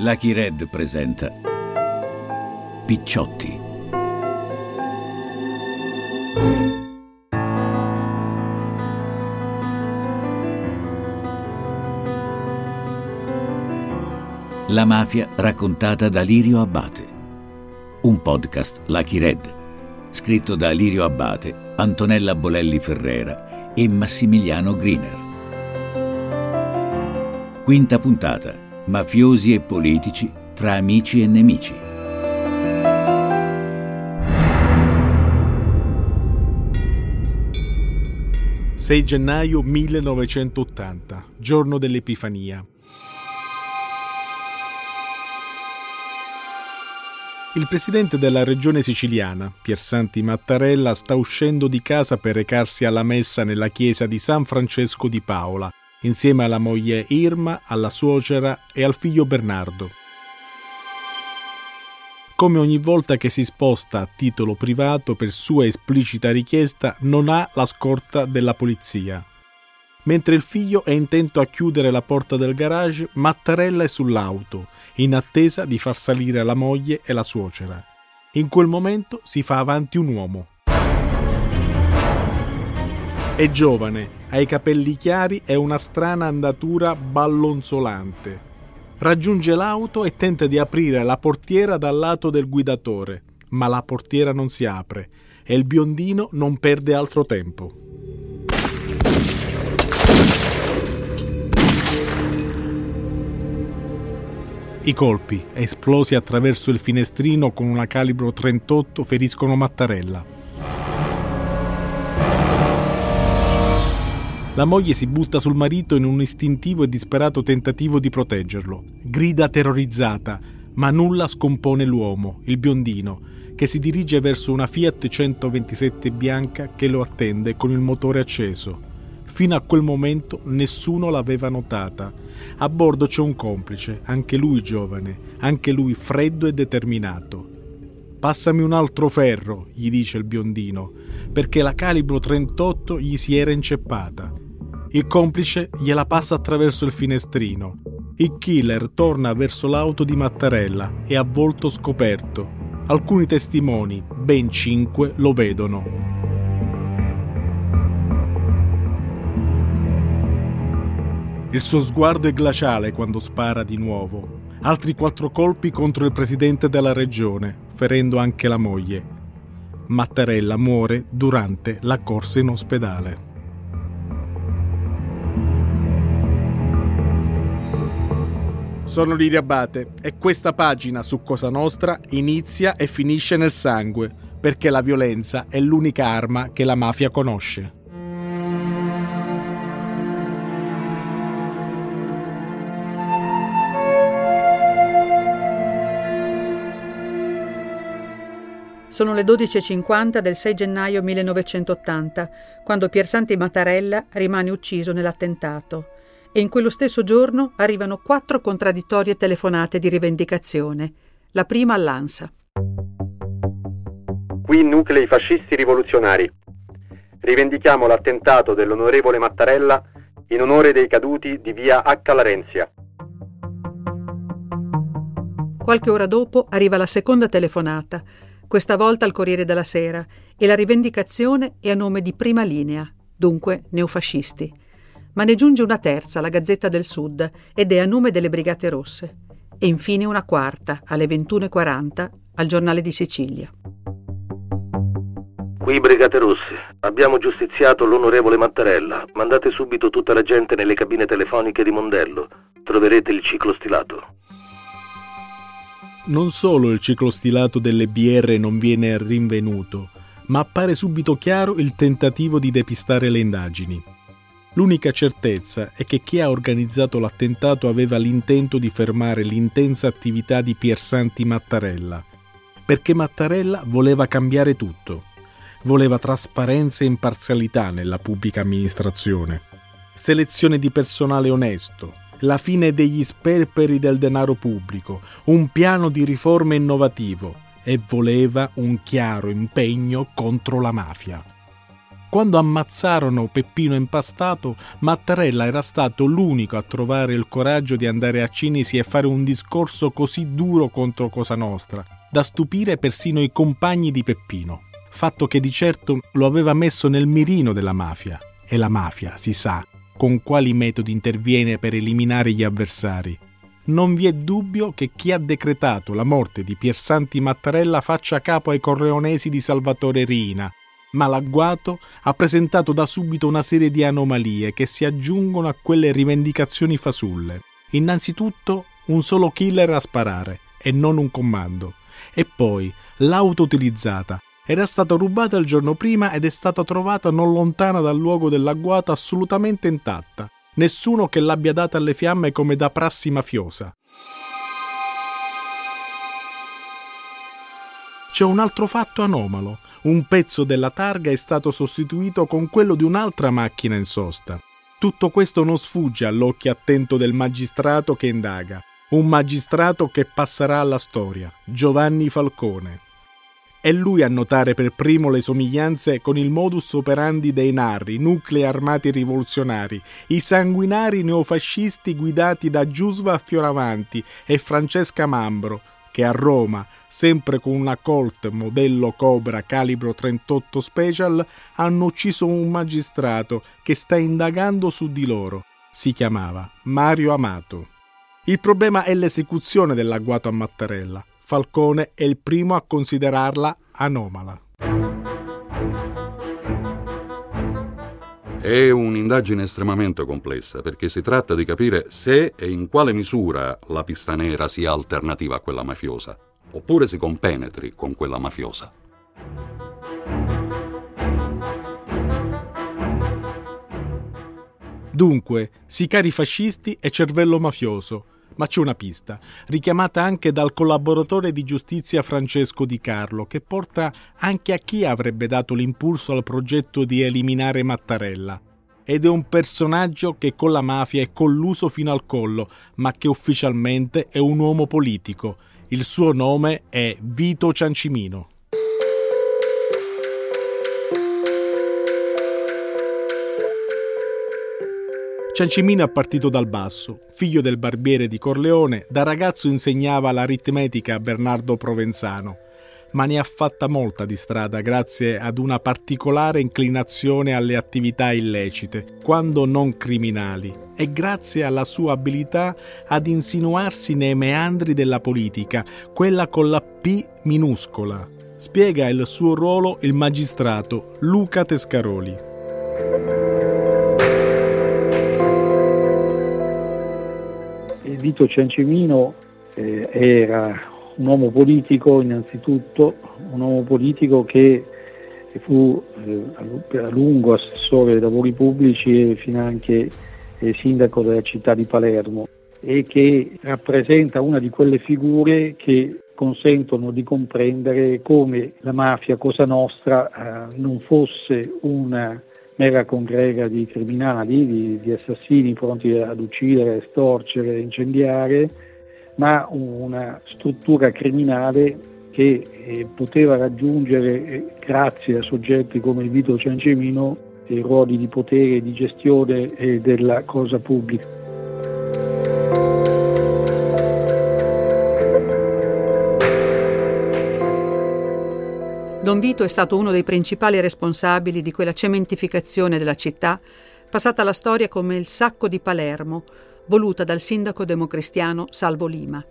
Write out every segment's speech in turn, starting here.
Lucky Red presenta Picciotti. La mafia raccontata da Lirio Abbate. Un podcast Lucky Red, scritto da Lirio Abbate, Antonella Bolelli Ferrera e Massimiliano Griner. Quinta puntata mafiosi e politici tra amici e nemici. «6 gennaio 1980, giorno dell'Epifania. Il presidente della regione siciliana, Piersanti Mattarella, sta uscendo di casa per recarsi alla messa nella chiesa di San Francesco di Paola, insieme alla moglie Irma, alla suocera e al figlio Bernardo. Come ogni volta che si sposta a titolo privato per sua esplicita richiesta, non ha la scorta della polizia. Mentre il figlio è intento a chiudere la porta del garage, Mattarella è sull'auto, in attesa di far salire la moglie e la suocera. In quel momento si fa avanti un uomo. È giovane, ha i capelli chiari e una strana andatura ballonzolante. Raggiunge l'auto e tenta di aprire la portiera dal lato del guidatore, ma la portiera non si apre e il biondino non perde altro tempo. I colpi, esplosi attraverso il finestrino con una calibro 38, feriscono Mattarella. La moglie si butta sul marito in un istintivo e disperato tentativo di proteggerlo. Grida terrorizzata, ma nulla scompone l'uomo, il biondino, che si dirige verso una Fiat 127 bianca che lo attende con il motore acceso. Fino a quel momento nessuno l'aveva notata. A bordo c'è un complice, anche lui giovane, anche lui freddo e determinato. Passami un altro ferro, gli dice il biondino, perché la calibro 38 gli si era inceppata. Il complice gliela passa attraverso il finestrino. Il killer torna verso l'auto di Mattarella e a volto scoperto. Alcuni testimoni, ben cinque, lo vedono. Il suo sguardo è glaciale quando spara di nuovo. Altri quattro colpi contro il presidente della regione, ferendo anche la moglie. Mattarella muore durante la corsa in ospedale. Sono Lirio Abate e questa pagina su Cosa Nostra inizia e finisce nel sangue, perché la violenza è l'unica arma che la mafia conosce. Sono le 12.50 del 6 gennaio 1980, quando Piersanti Mattarella rimane ucciso nell'attentato e in quello stesso giorno arrivano quattro contraddittorie telefonate di rivendicazione. La prima all'ANSA. Qui nuclei fascisti rivoluzionari. Rivendichiamo l'attentato dell'onorevole Mattarella in onore dei caduti di via H. Larenzia. Qualche ora dopo arriva la seconda telefonata, questa volta al Corriere della Sera, e la rivendicazione è a nome di prima linea, dunque neofascisti ma ne giunge una terza alla Gazzetta del Sud ed è a nome delle Brigate Rosse. E infine una quarta, alle 21.40, al Giornale di Sicilia. Qui Brigate Rosse. Abbiamo giustiziato l'onorevole Mattarella. Mandate subito tutta la gente nelle cabine telefoniche di Mondello. Troverete il ciclo stilato. Non solo il ciclo stilato delle BR non viene rinvenuto, ma appare subito chiaro il tentativo di depistare le indagini. L'unica certezza è che chi ha organizzato l'attentato aveva l'intento di fermare l'intensa attività di Piersanti Mattarella, perché Mattarella voleva cambiare tutto. Voleva trasparenza e imparzialità nella pubblica amministrazione, selezione di personale onesto, la fine degli sperperi del denaro pubblico, un piano di riforme innovativo e voleva un chiaro impegno contro la mafia. Quando ammazzarono Peppino Impastato, Mattarella era stato l'unico a trovare il coraggio di andare a Cinisi e fare un discorso così duro contro Cosa Nostra, da stupire persino i compagni di Peppino. Fatto che di certo lo aveva messo nel mirino della mafia. E la mafia, si sa, con quali metodi interviene per eliminare gli avversari. Non vi è dubbio che chi ha decretato la morte di Piersanti Mattarella faccia capo ai corleonesi di Salvatore Rina, ma l'agguato ha presentato da subito una serie di anomalie che si aggiungono a quelle rivendicazioni fasulle. Innanzitutto un solo killer a sparare e non un comando. E poi l'auto utilizzata era stata rubata il giorno prima ed è stata trovata non lontana dal luogo dell'agguato assolutamente intatta. Nessuno che l'abbia data alle fiamme come da prassi mafiosa. C'è un altro fatto anomalo. Un pezzo della targa è stato sostituito con quello di un'altra macchina in sosta. Tutto questo non sfugge all'occhio attento del magistrato che indaga. Un magistrato che passerà alla storia, Giovanni Falcone. È lui a notare per primo le somiglianze con il modus operandi dei narri, nuclei armati rivoluzionari, i sanguinari neofascisti guidati da Giusva Fioravanti e Francesca Mambro, che a Roma, sempre con una Colt modello Cobra calibro 38 Special, hanno ucciso un magistrato che sta indagando su di loro. Si chiamava Mario Amato. Il problema è l'esecuzione dell'agguato a Mattarella. Falcone è il primo a considerarla anomala. È un'indagine estremamente complessa perché si tratta di capire se e in quale misura la pista nera sia alternativa a quella mafiosa, oppure si compenetri con quella mafiosa. Dunque, sicari fascisti e cervello mafioso ma c'è una pista, richiamata anche dal collaboratore di giustizia Francesco Di Carlo, che porta anche a chi avrebbe dato l'impulso al progetto di eliminare Mattarella. Ed è un personaggio che con la mafia è colluso fino al collo, ma che ufficialmente è un uomo politico. Il suo nome è Vito Ciancimino. Ciancimino è partito dal basso, figlio del barbiere di Corleone, da ragazzo insegnava l'aritmetica a Bernardo Provenzano, ma ne ha fatta molta di strada grazie ad una particolare inclinazione alle attività illecite, quando non criminali, e grazie alla sua abilità ad insinuarsi nei meandri della politica, quella con la P minuscola. Spiega il suo ruolo il magistrato Luca Tescaroli. Vito Ciancimino eh, era un uomo politico innanzitutto, un uomo politico che fu eh, a lungo assessore dei lavori pubblici e finanche eh, sindaco della città di Palermo e che rappresenta una di quelle figure che consentono di comprendere come la mafia Cosa Nostra eh, non fosse una mera congrega di criminali, di, di assassini pronti ad uccidere, storcere, incendiare, ma una struttura criminale che eh, poteva raggiungere, eh, grazie a soggetti come Vito Ciancemino, i ruoli di potere e di gestione eh, della cosa pubblica. Don Vito è stato uno dei principali responsabili di quella cementificazione della città, passata alla storia come il sacco di Palermo, voluta dal sindaco democristiano Salvo Lima.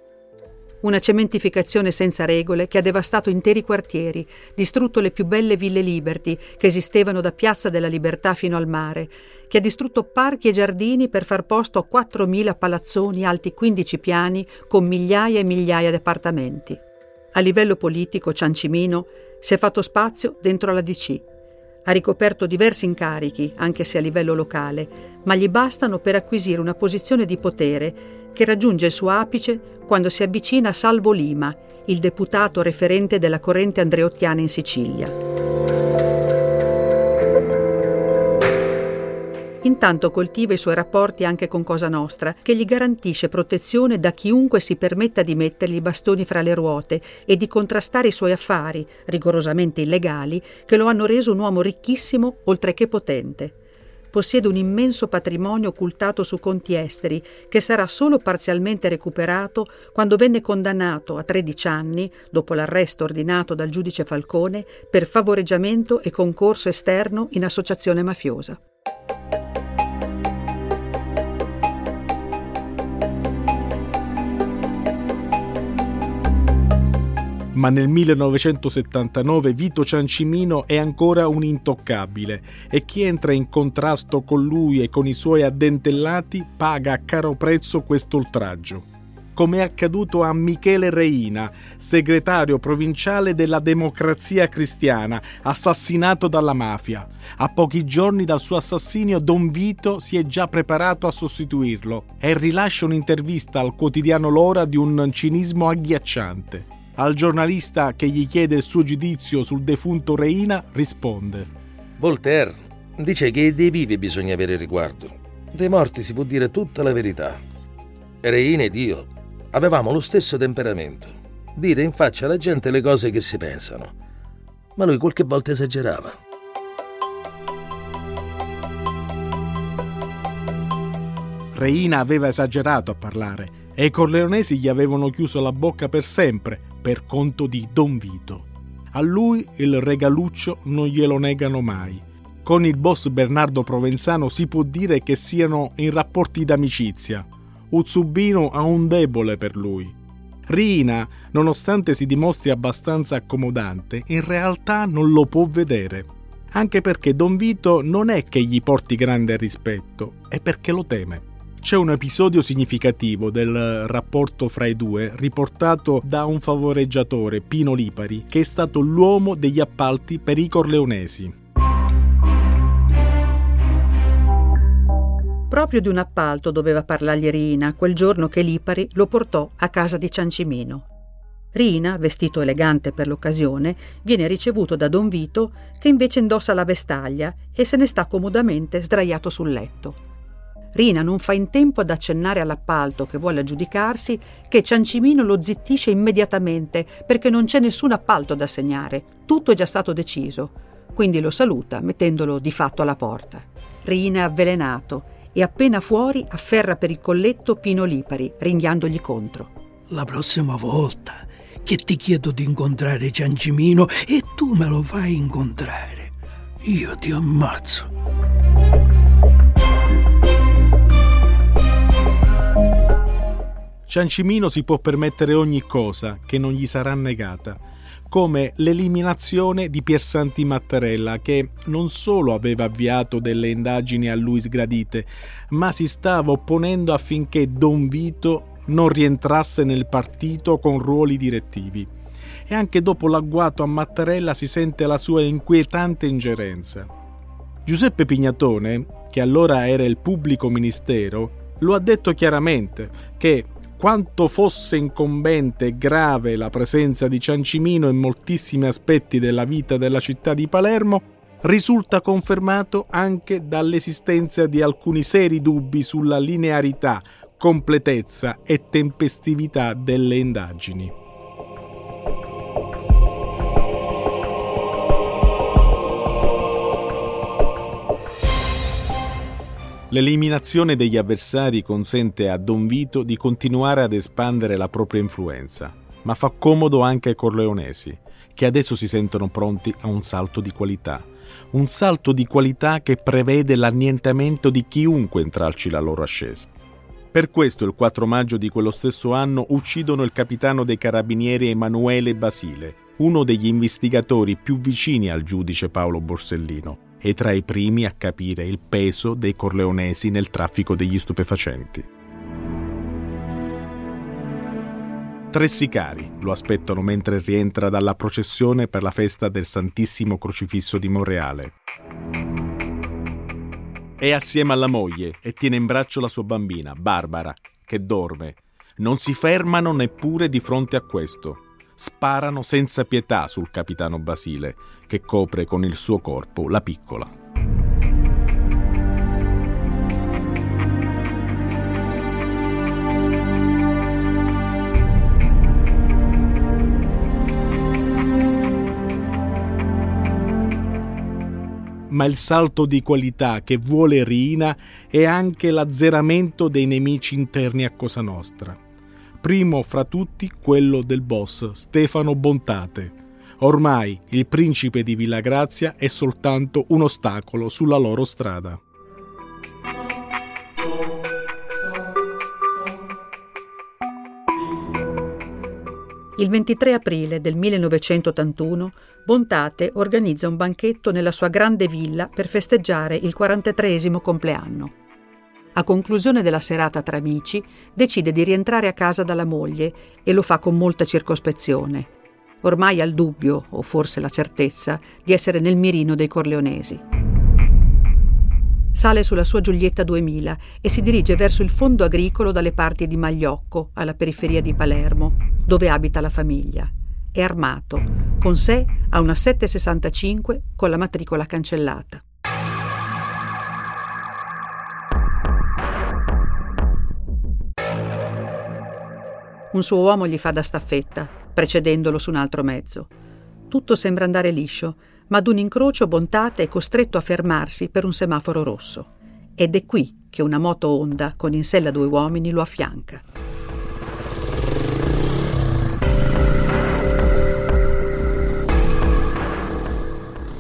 Una cementificazione senza regole che ha devastato interi quartieri, distrutto le più belle ville Liberty che esistevano da Piazza della Libertà fino al mare, che ha distrutto parchi e giardini per far posto a 4.000 palazzoni alti 15 piani con migliaia e migliaia di appartamenti. A livello politico, Ciancimino si è fatto spazio dentro la DC. Ha ricoperto diversi incarichi, anche se a livello locale, ma gli bastano per acquisire una posizione di potere che raggiunge il suo apice quando si avvicina a Salvo Lima, il deputato referente della corrente andreottiana in Sicilia. Intanto coltiva i suoi rapporti anche con Cosa Nostra, che gli garantisce protezione da chiunque si permetta di mettergli i bastoni fra le ruote e di contrastare i suoi affari, rigorosamente illegali, che lo hanno reso un uomo ricchissimo oltre che potente possiede un immenso patrimonio occultato su conti esteri che sarà solo parzialmente recuperato quando venne condannato a 13 anni, dopo l'arresto ordinato dal giudice Falcone, per favoreggiamento e concorso esterno in associazione mafiosa. Ma nel 1979 Vito Ciancimino è ancora un intoccabile e chi entra in contrasto con lui e con i suoi addentellati paga a caro prezzo questo oltraggio come è accaduto a Michele Reina, segretario provinciale della Democrazia Cristiana, assassinato dalla mafia. A pochi giorni dal suo assassinio Don Vito si è già preparato a sostituirlo e rilascia un'intervista al quotidiano L'Ora di un cinismo agghiacciante. Al giornalista che gli chiede il suo giudizio sul defunto Reina risponde Voltaire dice che dei vivi bisogna avere riguardo. Dei morti si può dire tutta la verità. Reina ed io avevamo lo stesso temperamento. Dire in faccia alla gente le cose che si pensano. Ma lui qualche volta esagerava. Reina aveva esagerato a parlare e i corleonesi gli avevano chiuso la bocca per sempre per conto di Don Vito. A lui il regaluccio non glielo negano mai. Con il boss Bernardo Provenzano si può dire che siano in rapporti d'amicizia. Uzzubino ha un debole per lui. Rina, nonostante si dimostri abbastanza accomodante, in realtà non lo può vedere. Anche perché Don Vito non è che gli porti grande rispetto, è perché lo teme. C'è un episodio significativo del rapporto fra i due riportato da un favoreggiatore, Pino Lipari, che è stato l'uomo degli appalti per i corleonesi. Proprio di un appalto doveva parlargli Rina quel giorno che Lipari lo portò a casa di Ciancimino. Rina, vestito elegante per l'occasione, viene ricevuto da Don Vito che invece indossa la vestaglia e se ne sta comodamente sdraiato sul letto. Rina non fa in tempo ad accennare all'appalto che vuole aggiudicarsi che Ciancimino lo zittisce immediatamente perché non c'è nessun appalto da segnare, tutto è già stato deciso. Quindi lo saluta mettendolo di fatto alla porta. Rina è avvelenato e appena fuori afferra per il colletto Pino Lipari, ringhiandogli contro. La prossima volta che ti chiedo di incontrare Ciancimino e tu me lo fai incontrare, io ti ammazzo. Ciancimino si può permettere ogni cosa che non gli sarà negata, come l'eliminazione di Piersanti Mattarella che non solo aveva avviato delle indagini a lui sgradite, ma si stava opponendo affinché Don Vito non rientrasse nel partito con ruoli direttivi. E anche dopo l'agguato a Mattarella si sente la sua inquietante ingerenza. Giuseppe Pignatone, che allora era il pubblico ministero, lo ha detto chiaramente che quanto fosse incombente e grave la presenza di Ciancimino in moltissimi aspetti della vita della città di Palermo, risulta confermato anche dall'esistenza di alcuni seri dubbi sulla linearità, completezza e tempestività delle indagini. L'eliminazione degli avversari consente a Don Vito di continuare ad espandere la propria influenza, ma fa comodo anche ai corleonesi, che adesso si sentono pronti a un salto di qualità. Un salto di qualità che prevede l'annientamento di chiunque intralci la loro ascesa. Per questo il 4 maggio di quello stesso anno uccidono il capitano dei carabinieri Emanuele Basile, uno degli investigatori più vicini al giudice Paolo Borsellino, e tra i primi a capire il peso dei corleonesi nel traffico degli stupefacenti. Tre sicari lo aspettano mentre rientra dalla processione per la festa del Santissimo Crocifisso di Monreale. È assieme alla moglie e tiene in braccio la sua bambina, Barbara, che dorme. Non si fermano neppure di fronte a questo sparano senza pietà sul capitano Basile, che copre con il suo corpo la piccola. ma il salto di qualità che vuole Rina è anche l'azzeramento dei nemici interni a Cosa Nostra. Primo fra tutti quello del boss Stefano Bontate, Ormai il principe di Villa Grazia è soltanto un ostacolo sulla loro strada. Il 23 aprile del 1981 Bontate organizza un banchetto nella sua grande villa per festeggiare il 43 compleanno. A conclusione della serata tra amici, decide di rientrare a casa dalla moglie e lo fa con molta circospezione. Ormai ha il dubbio, o forse la certezza, di essere nel mirino dei corleonesi sale sulla sua Giulietta 2000 e si dirige verso il fondo agricolo dalle parti di Magliocco, alla periferia di Palermo, dove abita la famiglia. È armato, con sé ha una 765 con la matricola cancellata. Un suo uomo gli fa da staffetta, precedendolo su un altro mezzo. Tutto sembra andare liscio, ma ad un incrocio Bontate è costretto a fermarsi per un semaforo rosso. Ed è qui che una moto Honda con in sella due uomini lo affianca.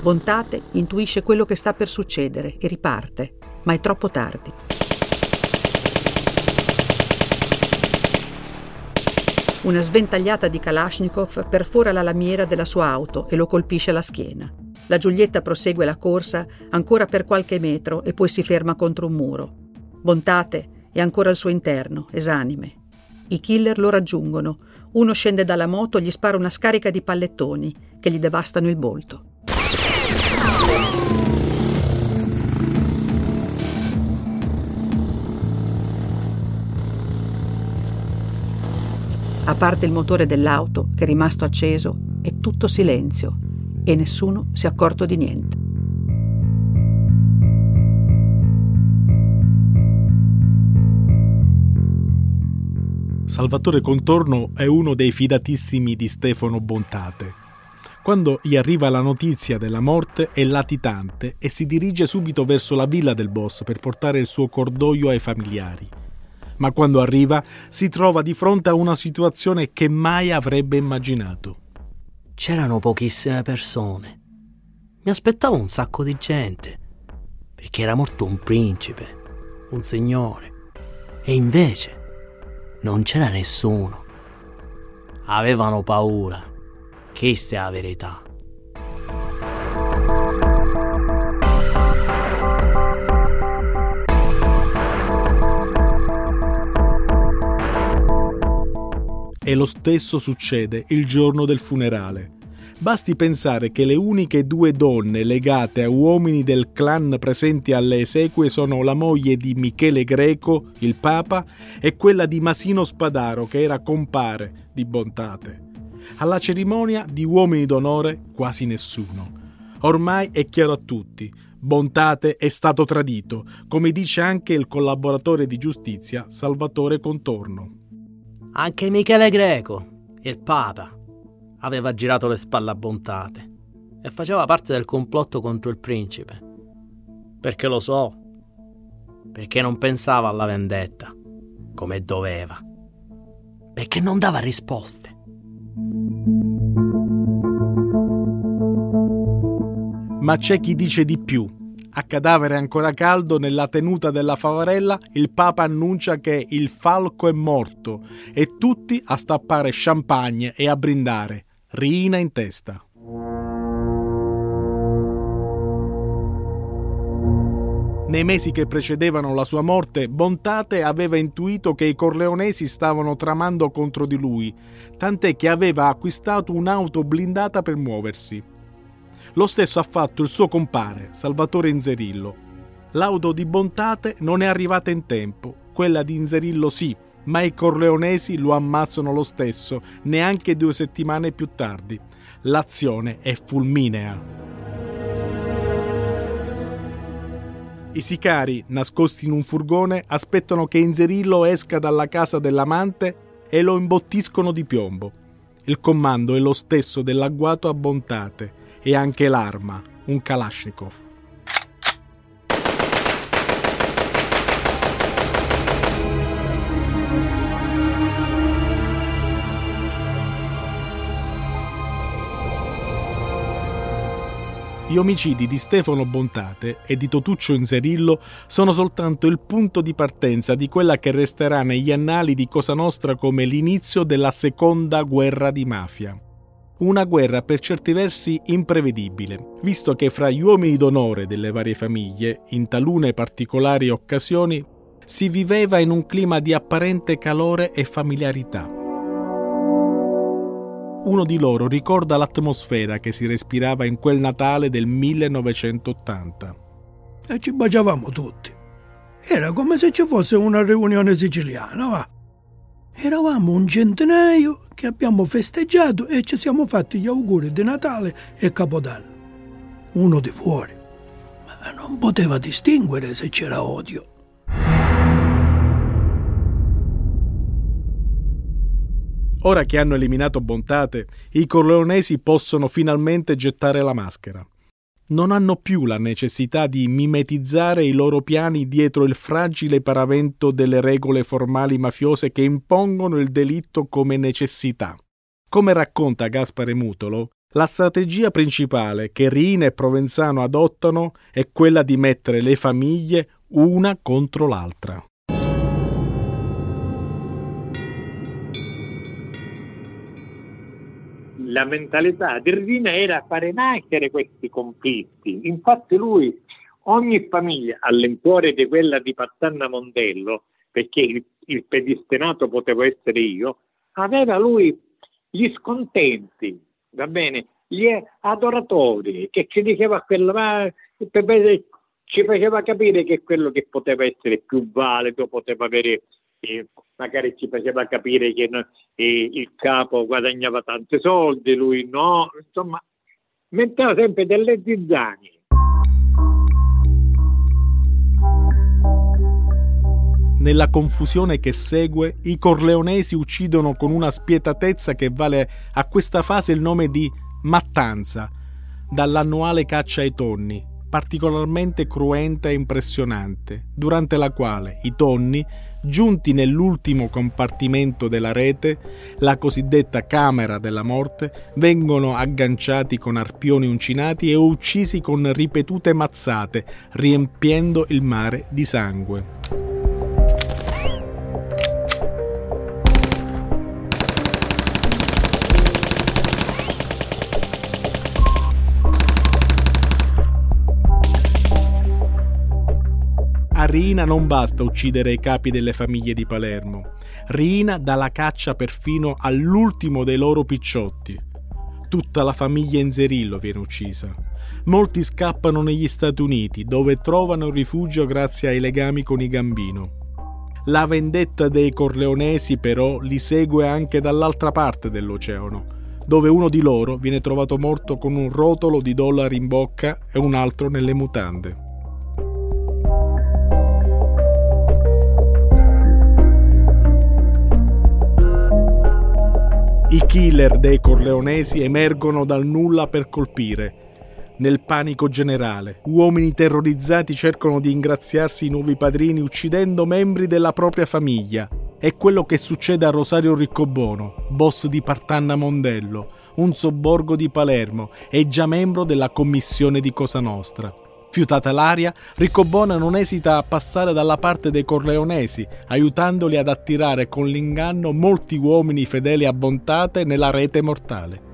Bontate intuisce quello che sta per succedere e riparte, ma è troppo tardi. Una sventagliata di Kalashnikov perfora la lamiera della sua auto e lo colpisce alla schiena. La Giulietta prosegue la corsa ancora per qualche metro e poi si ferma contro un muro. Bontate è ancora al suo interno, esanime. I killer lo raggiungono. Uno scende dalla moto e gli spara una scarica di pallettoni che gli devastano il volto. A parte il motore dell'auto, che è rimasto acceso, è tutto silenzio e nessuno si è accorto di niente. Salvatore Contorno è uno dei fidatissimi di Stefano Bontate. Quando gli arriva la notizia della morte è latitante e si dirige subito verso la villa del boss per portare il suo cordoglio ai familiari ma quando arriva si trova di fronte a una situazione che mai avrebbe immaginato. C'erano pochissime persone. Mi aspettavo un sacco di gente, perché era morto un principe, un signore. E invece non c'era nessuno. Avevano paura. Questa è la verità. E lo stesso succede il giorno del funerale. Basti pensare che le uniche due donne legate a uomini del clan presenti alle esequie sono la moglie di Michele Greco, il Papa, e quella di Masino Spadaro, che era compare di Bontate. Alla cerimonia di uomini d'onore quasi nessuno. Ormai è chiaro a tutti, Bontate è stato tradito, come dice anche il collaboratore di giustizia Salvatore Contorno. Anche Michele Greco, il Papa, aveva girato le spalle a Bontate e faceva parte del complotto contro il principe. Perché lo so, perché non pensava alla vendetta, come doveva, perché non dava risposte. Ma c'è chi dice di più a cadavere ancora caldo nella tenuta della Favarella, il Papa annuncia che il falco è morto e tutti a stappare champagne e a brindare, Rina in testa. Nei mesi che precedevano la sua morte, Bontate aveva intuito che i corleonesi stavano tramando contro di lui, tant'è che aveva acquistato un'auto blindata per muoversi. Lo stesso ha fatto il suo compare, Salvatore Inzerillo. L'auto di Bontate non è arrivata in tempo, quella di Inzerillo sì, ma i corleonesi lo ammazzano lo stesso, neanche due settimane più tardi. L'azione è fulminea. I sicari, nascosti in un furgone, aspettano che Inzerillo esca dalla casa dell'amante e lo imbottiscono di piombo. Il comando è lo stesso dell'agguato a Bontate e anche l'arma, un Kalashnikov. Gli omicidi di Stefano Bontate e di Totuccio Inserillo sono soltanto il punto di partenza di quella che resterà negli annali di Cosa Nostra come l'inizio della seconda guerra di mafia. Una guerra per certi versi imprevedibile, visto che fra gli uomini d'onore delle varie famiglie, in talune particolari occasioni, si viveva in un clima di apparente calore e familiarità uno di loro ricorda l'atmosfera che si respirava in quel Natale del 1980. E ci baciavamo tutti. Era come se ci fosse una riunione siciliana, va. Eravamo un centinaio che abbiamo festeggiato e ci siamo fatti gli auguri di Natale e Capodanno. Uno di fuori, ma non poteva distinguere se c'era odio. Ora che hanno eliminato Bontate, i corleonesi possono finalmente gettare la maschera. Non hanno più la necessità di mimetizzare i loro piani dietro il fragile paravento delle regole formali mafiose che impongono il delitto come necessità. Come racconta Gaspare Mutolo, la strategia principale che Rina e Provenzano adottano è quella di mettere le famiglie una contro l'altra. La mentalità di Rina era fare nascere questi conflitti. Infatti lui, ogni famiglia all'infuori di quella di Pattanna Mondello, perché il, il pedistinato potevo essere io, aveva lui gli scontenti, va bene, gli adoratori, che ci diceva quello, ma, ci faceva capire che quello che poteva essere più valido, poteva avere e magari ci faceva capire che il capo guadagnava tanti soldi, lui no, insomma, metteva sempre delle zizzanie. Nella confusione che segue, i corleonesi uccidono con una spietatezza che vale a questa fase il nome di mattanza, dall'annuale caccia ai tonni, particolarmente cruenta e impressionante, durante la quale i tonni Giunti nell'ultimo compartimento della rete, la cosiddetta camera della morte, vengono agganciati con arpioni uncinati e uccisi con ripetute mazzate, riempiendo il mare di sangue. Rina non basta uccidere i capi delle famiglie di Palermo. Rina dà la caccia perfino all'ultimo dei loro picciotti. Tutta la famiglia Inzerillo viene uccisa. Molti scappano negli Stati Uniti, dove trovano rifugio grazie ai legami con i Gambino. La vendetta dei Corleonesi però li segue anche dall'altra parte dell'oceano, dove uno di loro viene trovato morto con un rotolo di dollari in bocca e un altro nelle mutande. I killer dei corleonesi emergono dal nulla per colpire. Nel panico generale, uomini terrorizzati cercano di ingraziarsi i nuovi padrini uccidendo membri della propria famiglia. È quello che succede a Rosario Riccobono, boss di Partanna Mondello, un sobborgo di Palermo e già membro della commissione di Cosa Nostra. Fiutata l'aria, Riccobona non esita a passare dalla parte dei corleonesi, aiutandoli ad attirare con l'inganno molti uomini fedeli a bontate nella rete mortale.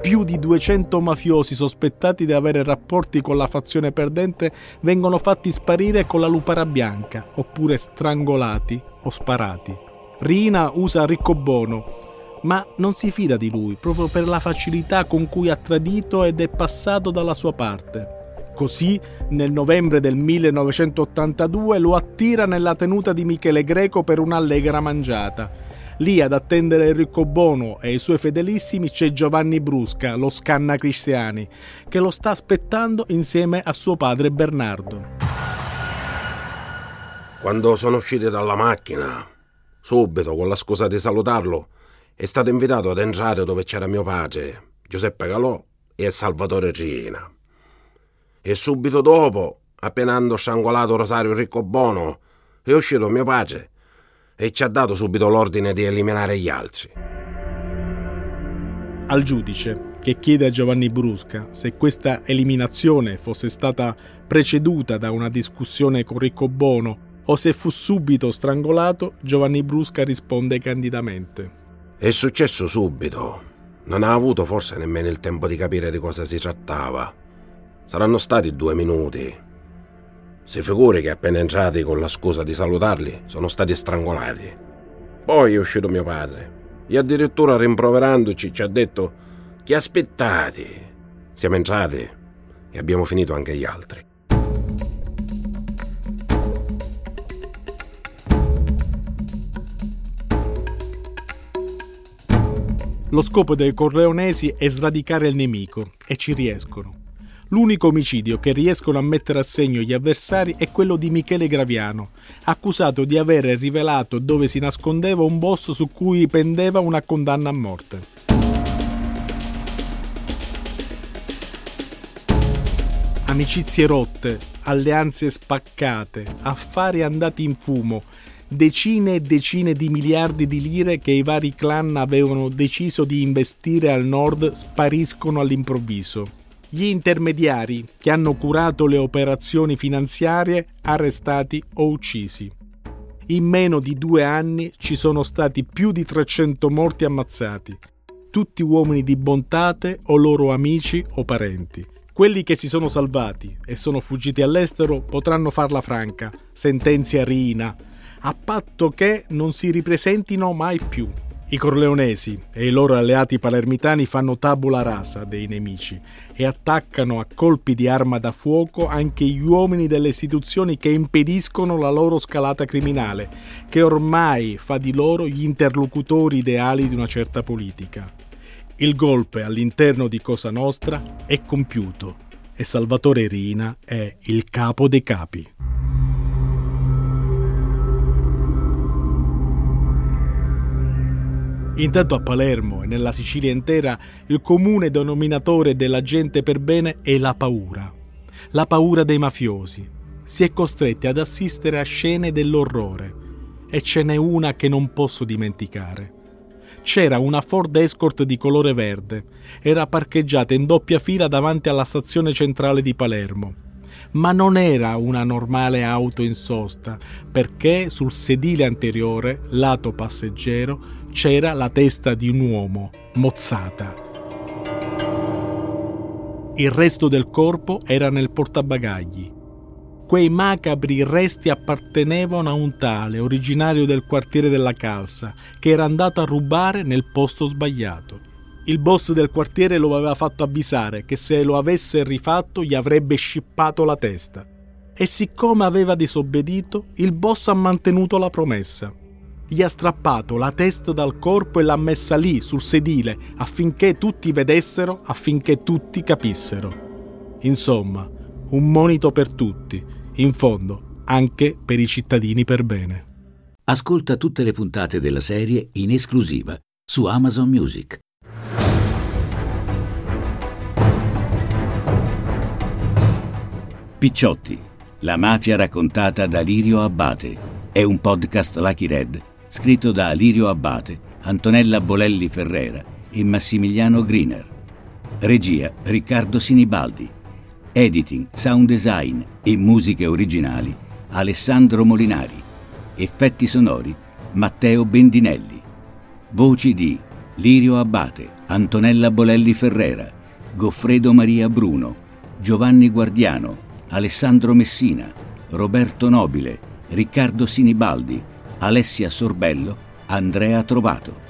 più di 200 mafiosi sospettati di avere rapporti con la fazione perdente vengono fatti sparire con la lupara bianca, oppure strangolati o sparati. Rina usa Riccobono, ma non si fida di lui proprio per la facilità con cui ha tradito ed è passato dalla sua parte. Così, nel novembre del 1982, lo attira nella tenuta di Michele Greco per un'allegra mangiata. Lì ad attendere Enrico Bono e i suoi fedelissimi c'è Giovanni Brusca, lo scanna Cristiani, che lo sta aspettando insieme a suo padre Bernardo. Quando sono usciti dalla macchina, subito, con la scusa di salutarlo, è stato invitato ad entrare dove c'era mio padre, Giuseppe Galò e Salvatore Rina. E subito dopo, appena hanno strangolato Rosario Riccobono, è uscito mio padre e ci ha dato subito l'ordine di eliminare gli altri. Al giudice, che chiede a Giovanni Brusca se questa eliminazione fosse stata preceduta da una discussione con Riccobono o se fu subito strangolato, Giovanni Brusca risponde candidamente. È successo subito. Non ha avuto forse nemmeno il tempo di capire di cosa si trattava. Saranno stati due minuti. Si figuri che appena entrati con la scusa di salutarli sono stati strangolati. Poi è uscito mio padre e addirittura rimproverandoci ci ha detto che aspettate. Siamo entrati e abbiamo finito anche gli altri. Lo scopo dei corleonesi è sradicare il nemico e ci riescono. L'unico omicidio che riescono a mettere a segno gli avversari è quello di Michele Graviano, accusato di aver rivelato dove si nascondeva un boss su cui pendeva una condanna a morte. Amicizie rotte, alleanze spaccate, affari andati in fumo, decine e decine di miliardi di lire che i vari clan avevano deciso di investire al nord spariscono all'improvviso. Gli intermediari che hanno curato le operazioni finanziarie arrestati o uccisi. In meno di due anni ci sono stati più di 300 morti ammazzati, tutti uomini di bontate o loro amici o parenti. Quelli che si sono salvati e sono fuggiti all'estero potranno farla franca, sentenzia Rina, a patto che non si ripresentino mai più. I corleonesi e i loro alleati palermitani fanno tabula rasa dei nemici e attaccano a colpi di arma da fuoco anche gli uomini delle istituzioni che impediscono la loro scalata criminale, che ormai fa di loro gli interlocutori ideali di una certa politica. Il golpe all'interno di Cosa Nostra è compiuto e Salvatore Rina è il capo dei capi. Intanto a Palermo e nella Sicilia intera il comune denominatore della gente per bene è la paura. La paura dei mafiosi. Si è costretti ad assistere a scene dell'orrore. E ce n'è una che non posso dimenticare. C'era una Ford Escort di colore verde. Era parcheggiata in doppia fila davanti alla stazione centrale di Palermo ma non era una normale auto in sosta, perché sul sedile anteriore, lato passeggero, c'era la testa di un uomo, mozzata. Il resto del corpo era nel portabagagli. Quei macabri resti appartenevano a un tale, originario del quartiere della Calza, che era andato a rubare nel posto sbagliato. Il boss del quartiere lo aveva fatto avvisare che se lo avesse rifatto gli avrebbe scippato la testa. E siccome aveva disobbedito, il boss ha mantenuto la promessa. Gli ha strappato la testa dal corpo e l'ha messa lì, sul sedile, affinché tutti vedessero, affinché tutti capissero. Insomma, un monito per tutti, in fondo anche per i cittadini per bene. Ascolta tutte le puntate della serie in esclusiva su Amazon Music. Picciotti, la mafia raccontata da Lirio Abbate. È un podcast Lucky Red, scritto da Lirio Abbate, Antonella Bolelli Ferrera e Massimiliano Griner. Regia Riccardo Sinibaldi. Editing, sound design e musiche originali Alessandro Molinari. Effetti sonori Matteo Bendinelli. Voci di Lirio Abbate, Antonella Bolelli Ferrera, Goffredo Maria Bruno, Giovanni Guardiano, Alessandro Messina, Roberto Nobile, Riccardo Sinibaldi, Alessia Sorbello, Andrea Trovato.